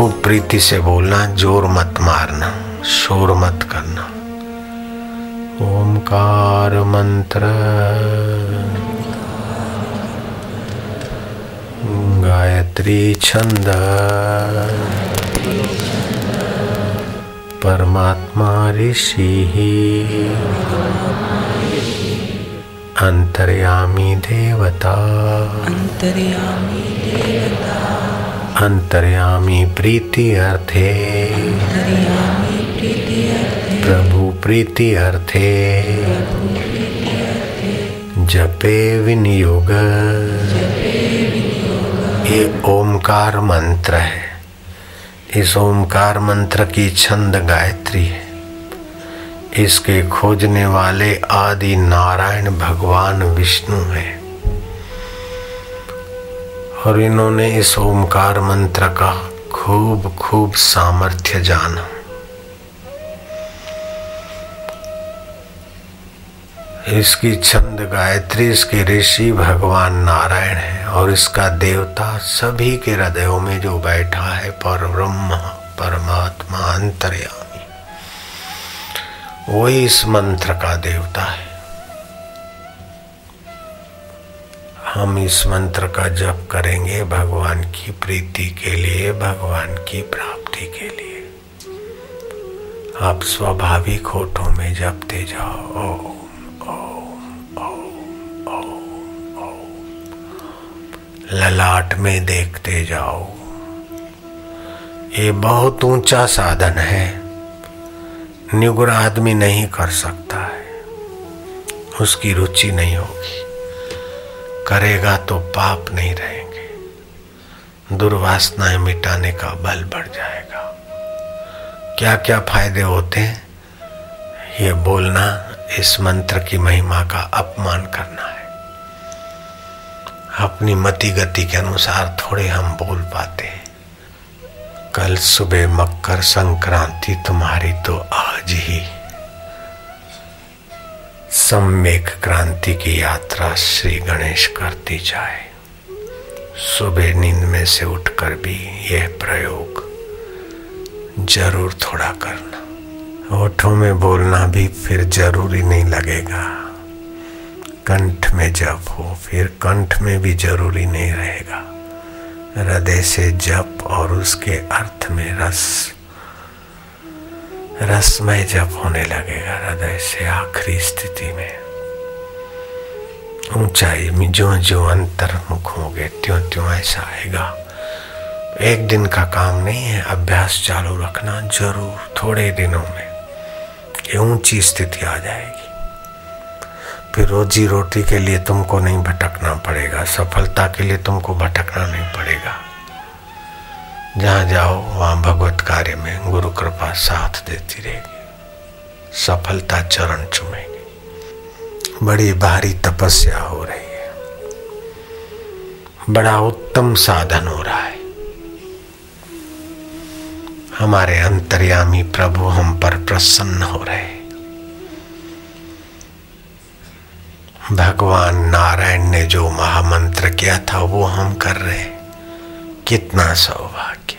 खूब प्रीति से बोलना, ज़ोर मत मारना, शोर मत करना। ओमकार मंत्र। गायत्री छंद। परमात्मा ऋषि। अंतर्यामी देवता। अंतर्यामी देवता। अंतर्यामी प्रीति अर्थे। प्रभु प्रीति अर्थे। जपे विनियोग। ये ओमकार मंत्र है। इस ओमकार मंत्र की छंद गायत्री है। इसके खोजने वाले आदि नारायण भगवान विष्णु हैं। और इन्होंने इस ओमकार मंत्र का खूब खूब सामर्थ्य जाना। इसकी छंद गायत्री, इसके ऋषि भगवान नारायण है और इसका देवता सभी के हृदयों में जो बैठा है पर ब्रह्म परमात्मा अंतर्यामी वही इस मंत्र का देवता है। हम इस मंत्र का जप करेंगे भगवान की प्रीति के लिए, भगवान की प्राप्ति के लिए। आप स्वाभाविक होठों में जपते जाओ। ओम ललाट में देखते जाओ। ये बहुत ऊँचा साधन है। निगुर आदमी नहीं कर सकता है। उसकी रुचि नहीं होगी। करेगा तो पाप नहीं रहेंगे। दुर्वासनाएँ मिटाने का बल बढ़ जाएगा। क्या क्या फ़ायदे होते हैं? ये बोलना इस मंत्र की महिमा का अपमान करना है। अपनी मति गति के अनुसार थोड़े हम बोल पाते हैं। कल सुबह मकर संक्रांति तुम्हारी तो आज ही सम्यक क्रांति की यात्रा श्री गणेश करती जाए। सुबह नींद में से उठकर भी यह प्रयोग ज़रूर थोड़ा करना। ओठों में बोलना भी फिर ज़रूरी नहीं लगेगा। कंठ में जप हो, फिर कंठ में भी ज़रूरी नहीं रहेगा। हृदय से जप और उसके अर्थ में रस रसमय जब होने लगेगा, हृदय से आखिरी स्थिति में। ऊंचाई में जो जो अंतर्मुख होंगे त्यों त्यों ऐसा आएगा। एक दिन का काम नहीं है, अभ्यास चालू रखना ज़रूर, थोड़े दिनों में ये ऊँची स्थिति आ जाएगी। फिर रोजी रोटी के लिए तुमको नहीं भटकना पड़ेगा, सफलता के लिए तुमको भटकना नहीं पड़ेगा। जहाँ जाओ, वहाँ भगवत कार्य में गुरु कृपा साथ देती रहेगी। सफलता चरण चुमेगी। बड़ी भारी तपस्या हो रही है। बड़ा उत्तम साधन हो रहा है। हमारे अंतर्यामी प्रभु हम पर प्रसन्न हो रहे भगवान नारायण ने जो महामंत्र किया था, वो हम कर रहे कितना सौभाग्य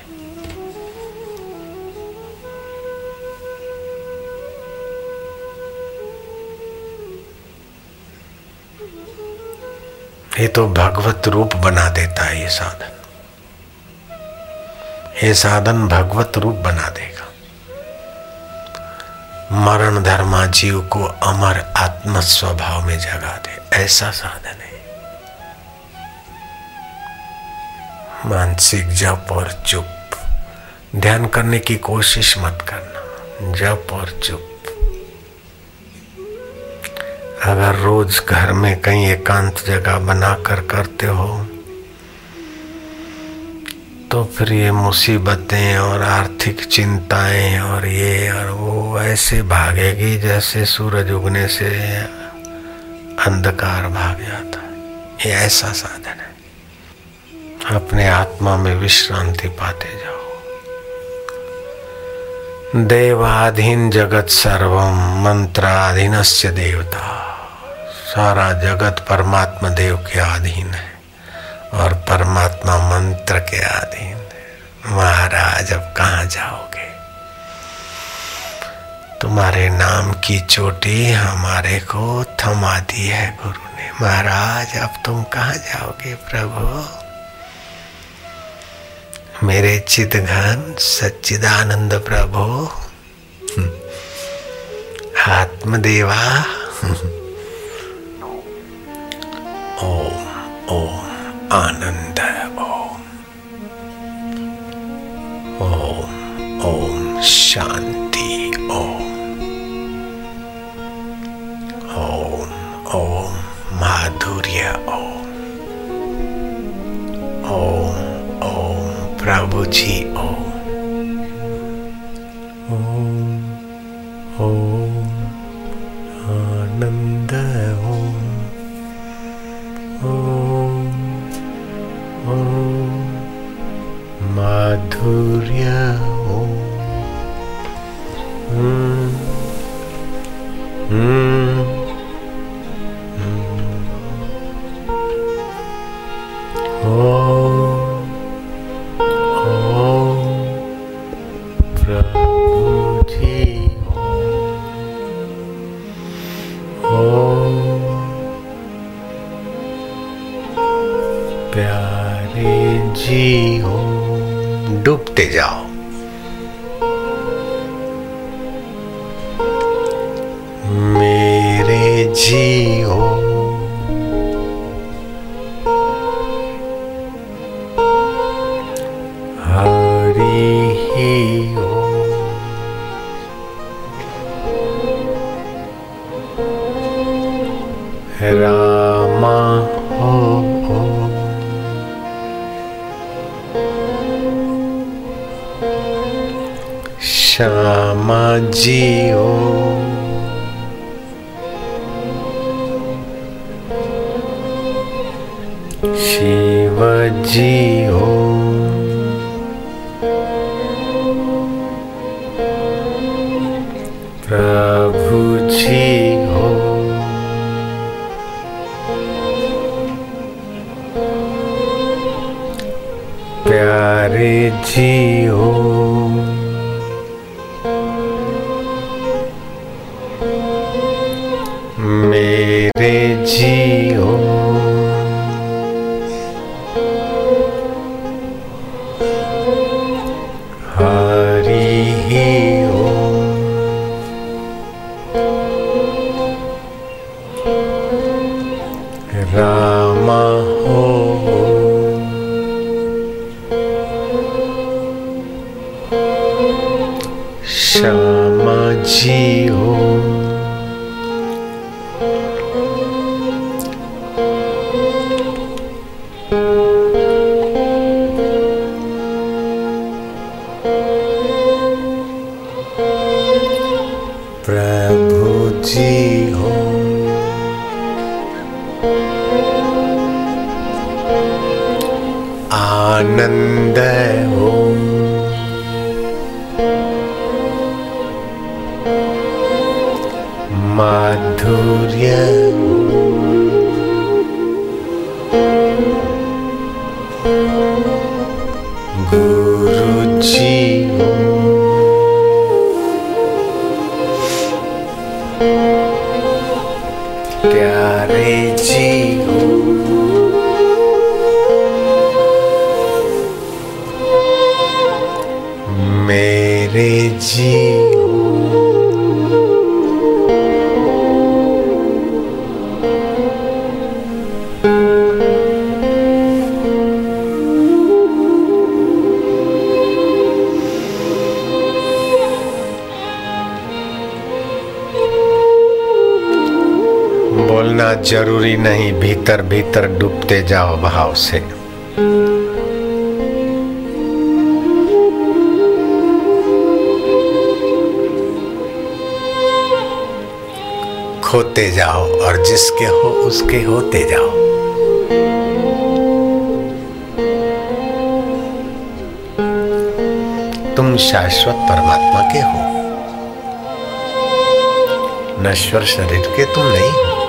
ये तो भगवत रूप बना देता है ये साधन। ये साधन भगवत रूप बना देगा। मरण धर्मा जीव को अमर आत्म स्वभाव में जगा दे। ऐसा साधन है। मानसिक जप और चुप। ध्यान करने की कोशिश मत करना। जप और चुप। अगर रोज घर में कहीं एकांत जगह बनाकर करते हो तो फिर ये मुसीबतें और आर्थिक चिंताएँ और ये और वो ऐसे भागेगी जैसे सूरज उगने से अंधकार भाग जाता है। ये ऐसा साधन है। अपने आत्मा में विश्रांति पाते जाओ। देवाधीन जगत सर्वम मंत्राधीनस्य देवता। सारा जगत परमात्मा देव के अधीन है और परमात्मा मंत्र के अधीन है। महाराज, अब कहाँ जाओगे? तुम्हारे नाम की चोटी हमारे को थमा दी है गुरु ने। महाराज, अब तुम कहाँ जाओगे प्रभु? मेरे चित घन सच्चिदानंद प्रभो। आत्मदेवा। ओम ओम आनंद ओम। ओम ओम शांति ओम। ओम प्रभु जी ओम ओम डूबते श्यामा जी हो। शिव जी माधुर्य। गुरुजी। बोलना ज़रूरी नहीं, भीतर भीतर डूबते जाओ भाव से। खोते जाओ और जिसके हो, उसके होते जाओ। तुम शाश्वत परमात्मा के हो। नश्वर शरीर के तुम नहीं हो।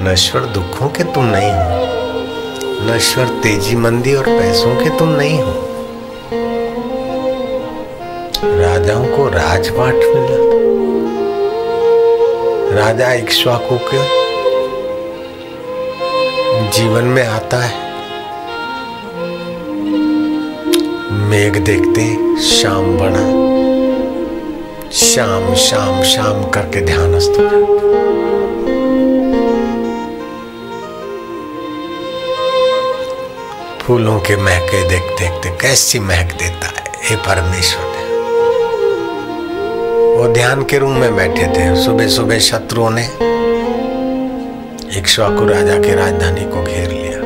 नश्वर दुखों के तुम नहीं हो। नश्वर तेज़ी मंदी और पैसों के तुम नहीं हो। राजाओं को राजपाट मिला। राजा इक्ष्वाकु के जीवन में आता है। मेघ देखते शाम बना शाम शाम शाम करके ध्यानस्थ हो जाते। फूलों के महके देख देखते कैसी महक देता है, हे परमेश्वर। वो ध्यान के रूम में बैठे थे। सुबह सुबह शत्रुओं ने इक्ष्वाकु राजा के राजधानी को घेर लिया।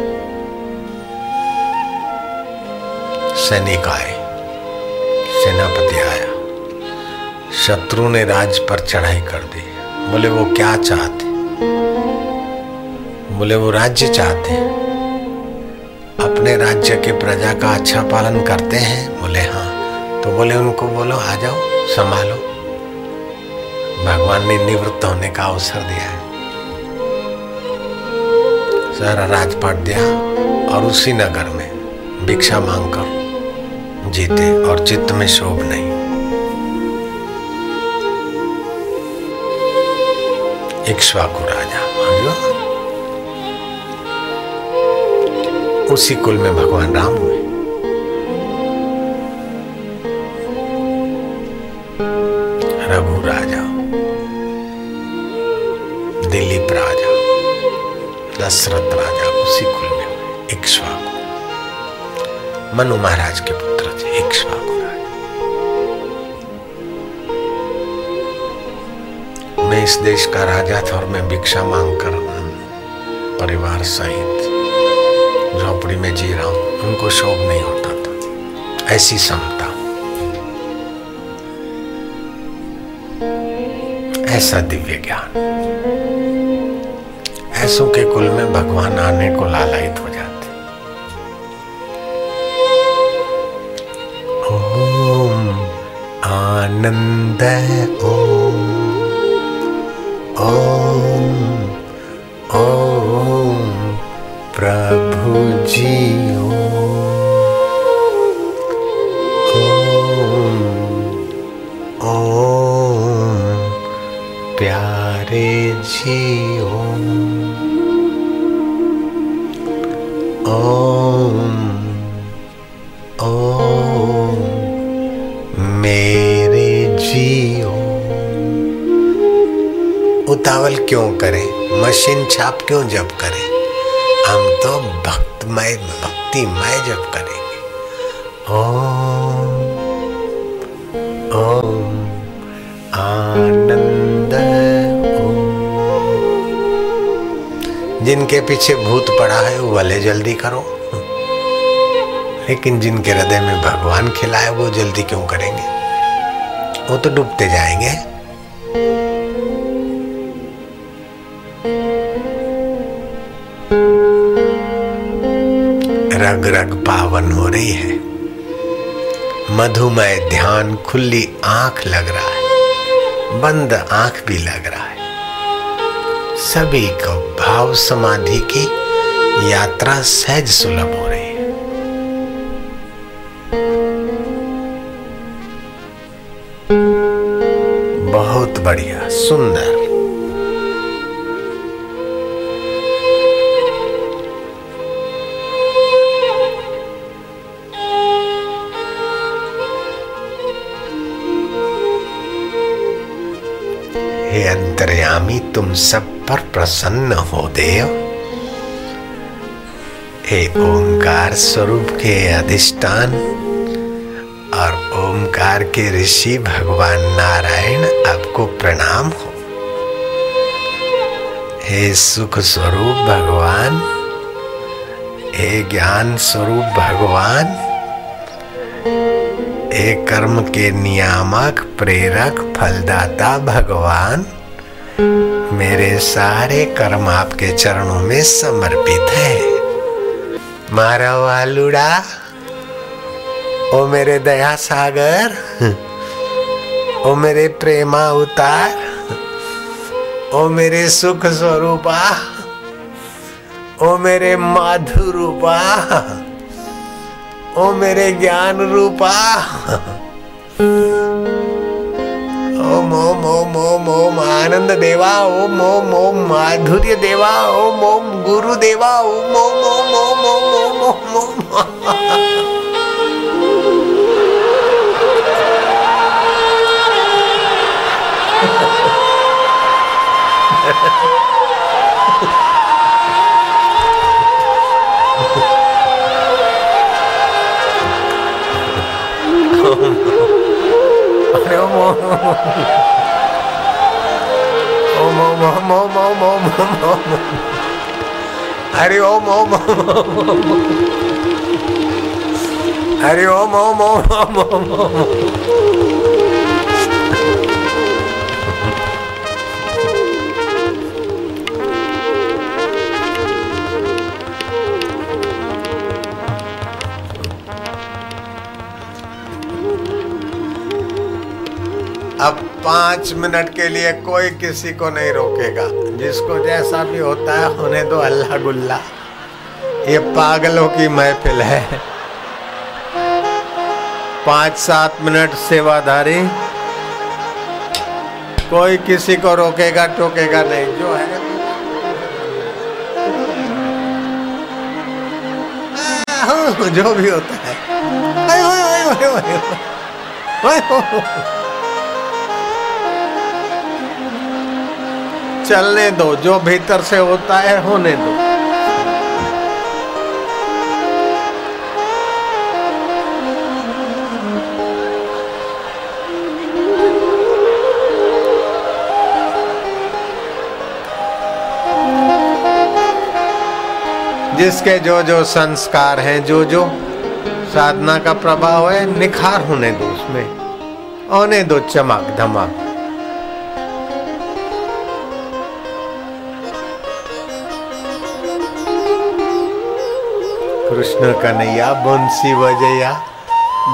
सैनिक आए। सेनापति आया। शत्रु ने राज पर चढ़ाई कर दी। बोले, वो क्या चाहते? बोले, वो राज्य चाहते हैं। अपने राज्य के प्रजा का अच्छा पालन करते हैं? बोले हाँ। तो बोले, उनको बोलो, आ जाओ, संभालो। भगवान ने निवृत्त होने का अवसर दिया है। सारा राजपाट दिया और उसी नगर में भिक्षा मांगकर जीते और चित्त में शोभ नहीं। इक्ष्वाकु राजा उसी कुल में भगवान राम हुए। रघु राजा, दिलीप राजा, दशरथ राजा उसी कुल में हुए इक्ष्वाकु मनु महाराज के पुत्र थे इक्ष्वाकु मैं इस देश का राजा था और मैं भिक्षा मांगकर परिवार सहित झोपड़ी में जी रहा हूँ। उनको शोभ नहीं होता था। ऐसी समता। ऐसा दिव्य ज्ञान। ऐसों के कुल में भगवान आने को लालायित हो जाते। ओम आनंद ओम प्रभु जी ओम ओम प्यारे जी ओम उतावल क्यों करें? मशीन छाप क्यों जब करें? हम तो भक्तमय भक्तिमय जब करेंगे। ओम ओम, आनंद जिनके पीछे भूत पड़ा है, वो भले जल्दी करो। लेकिन जिनके हृदय में भगवान खिलाए वो जल्दी क्यों करेंगे? वो तो डूबते जाएँगे। रग पावन हो रही है। मधुमय ध्यान खुली आँख लग रहा है। बंद आँख भी लग रहा है। सभी को भाव समाधि की यात्रा सहज सुलभ हो रही है। बहुत बढ़िया, सुंदर। हे अंतर्यामी, तुम सब पर प्रसन्न हो, देव। हे ओंकार स्वरूप के अधिष्ठान और ओंकार के ऋषि भगवान नारायण, आपको प्रणाम हो। हे सुख स्वरूप भगवान, हे ज्ञान स्वरूप भगवान हे कर्म के नियामक, प्रेरक, फलदाता भगवान, मेरे सारे कर्म आपके चरणों में समर्पित है। मारा वालुड़ा ओ मेरे दया सागर, ओ मेरे प्रेमा उतार, ओ मेरे सुख स्वरूपा, ओ मेरे माधु रूपा ओ मेरे ज्ञान रूपा ओम ओम ओम ओम ओम आनंद देवा ओम ओम ओम माधुर्य देवा ओम ओम गुरु देवा ओम ओम ओम ओम ओम ओम ओम ओम ओम ओम ओम ओम ओम ओम हरि ओम ओम ओम ओम ओम ओम ओम ओम ओम पाँच मिनट के लिए कोई किसी को नहीं रोकेगा जिसको जैसा भी होता है होने दो अल्लाह गुल्ला ये पागलों की महफिल है पाँच सात मिनट सेवाधारी कोई किसी को रोकेगा टोकेगा नहीं जो है जो भी होता है चलने दो, जो भीतर से होता है होने दो। जिसके जो जो संस्कार हैं जो जो साधना का प्रभाव है, निखार होने दो उसमें। होने दो चमक धमक कृष्ण कन्हैया बंसी बजैया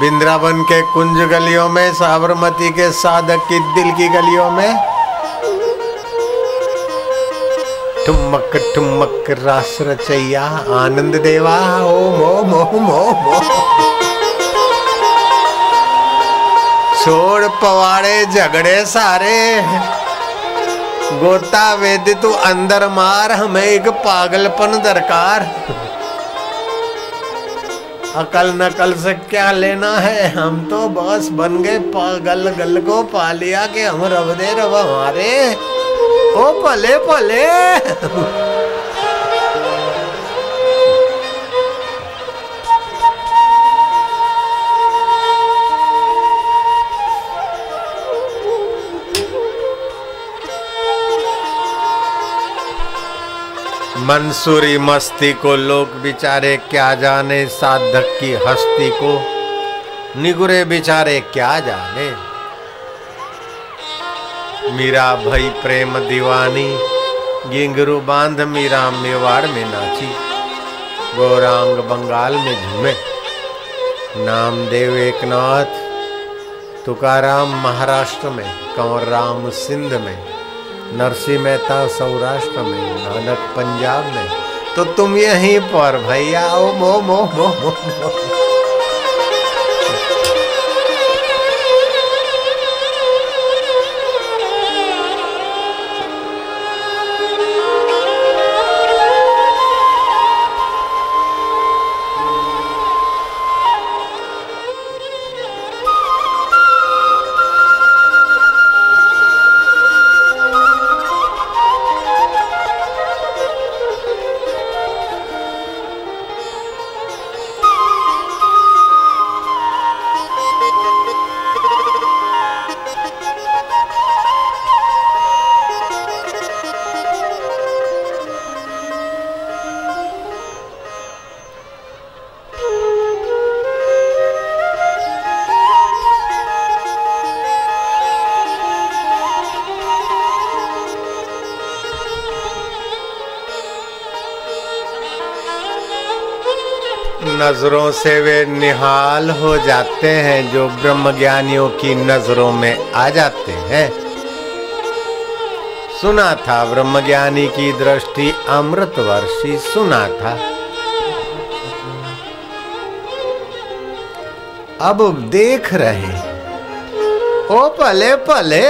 बिंद्रावन के कुंज गलियों में, साबरमती के साधक की दिल की गलियों में। ठुमक ठुमक, रास रचैया, आनंद देवा, ओम ओम ओम ओम छोड़ पवाड़े, झगड़े सारे। गोता वेद तू अंदर मार, हमें एक पागलपन दरकार। अकल नकल से क्या लेना है? हम तो बस बन गए पागल गल को पा लिया के हम रब दे रब हमारे। ओ, पले पले। मंसूरी मस्ती को लोग बिचारे क्या जाने, साधक की हस्ती को। निगुरे बिचारे क्या जाने। मीरा भई प्रेम दीवानी, गिंगरू बाँध मीरा मेवाड़ में नाची। गौरांग बंगाल में झूमे। नामदेव एकनाथ, तुकाराम महाराष्ट्र में, कंवर राम सिंध में। नरसिंह मेहता सौराष्ट्र में नानक पंजाब में तो तुम यहीं पर भैया ओ मो मो मो मो, मो। नज़रों से वे निहाल हो जाते हैं, जो ब्रह्म ज्ञानियों की नज़रों में आ जाते हैं। सुना था ब्रह्मज्ञानी की दृष्टि अमृत वर्षी सुना था। अब देख रहे ओ पले पले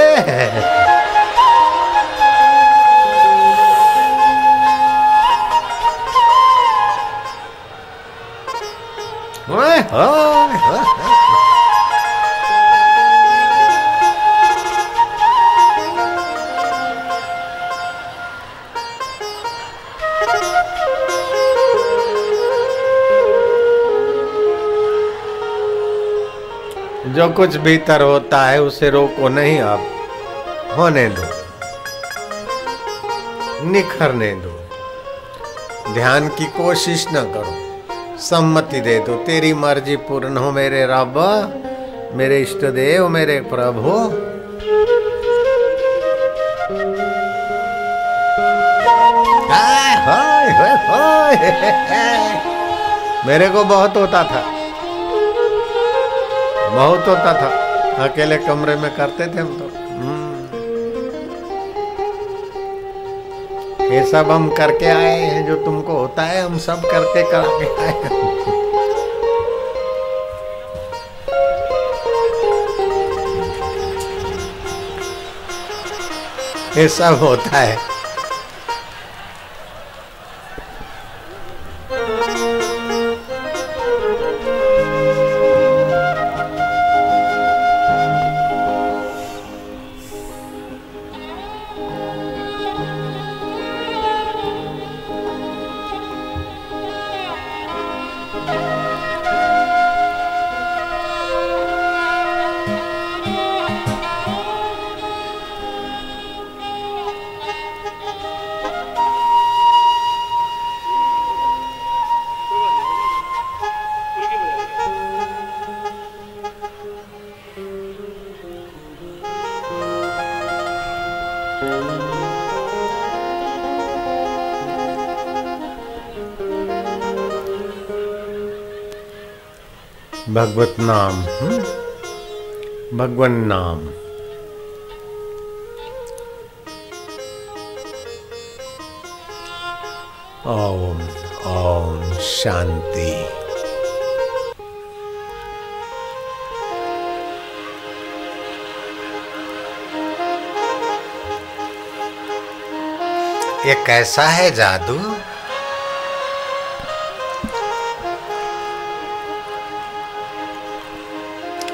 कुछ भीतर होता है, उसे रोको नहीं आप। होने दो। निखरने दो। ध्यान की कोशिश न करो। सम्मति दे दो। तेरी मर्ज़ी पूर्ण हो मेरे रब। मेरे इष्ट देव मेरे प्रभु। मेरे को बहुत होता था। बहुत होता था। अकेले कमरे में करते थे हम तो। हम्म। ये सब हम करके आए हैं, जो तुमको होता है, हम सब करके करा के आए ये सब होता है। भगवत नाम हम्म? भगवन नाम। ओम ओम शांति। ये कैसा है जादू?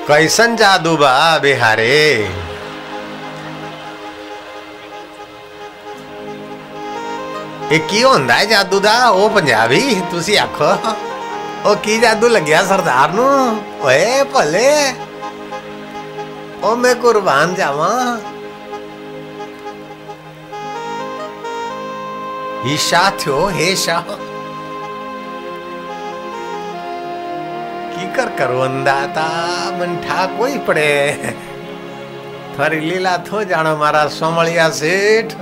कैसन जादू बा बिहारे ਇਹ ਕੀ ਹੁੰਦਾ ਹੈ ਜਾਦੂ ਦਾ ਉਹ ਪੰਜਾਬੀ ਤੁਸੀਂ ਆਖੋ ਉਹ ਕੀ ਜਾਦੂ ਲੱਗਿਆ ਸਰਦਾਰ ਨੂੰ ਓਏ ਭਲੇ ਉਹ ਮੈਂ ਕੁਰਬਾਨ ਜਾਵਾਂ ईशा थो हे शाह की कर करवंदाता मन ठाकोई पड़े। थारी लीला थो जानो मारा सोमलिया सेठ।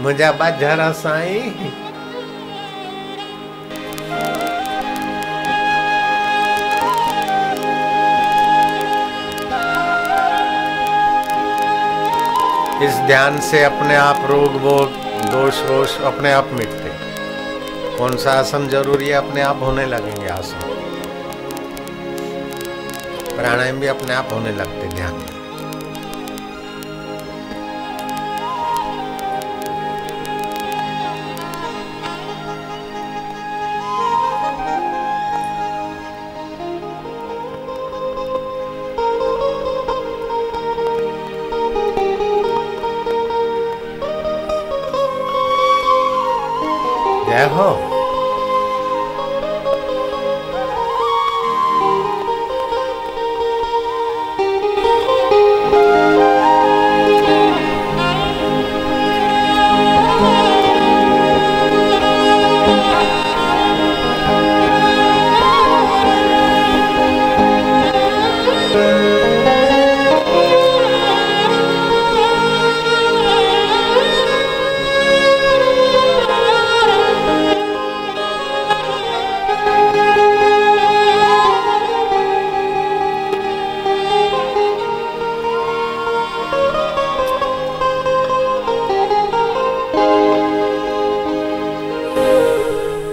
मुझा बाजरा साई। इस ध्यान से अपने आप रोग वोग दोष, वोष अपने आप मिटते कौन सा आसन ज़रूरी है? अपने आप होने लगेंगे आसन। प्राणायाम भी अपने आप होने लगते ध्यान में। 然后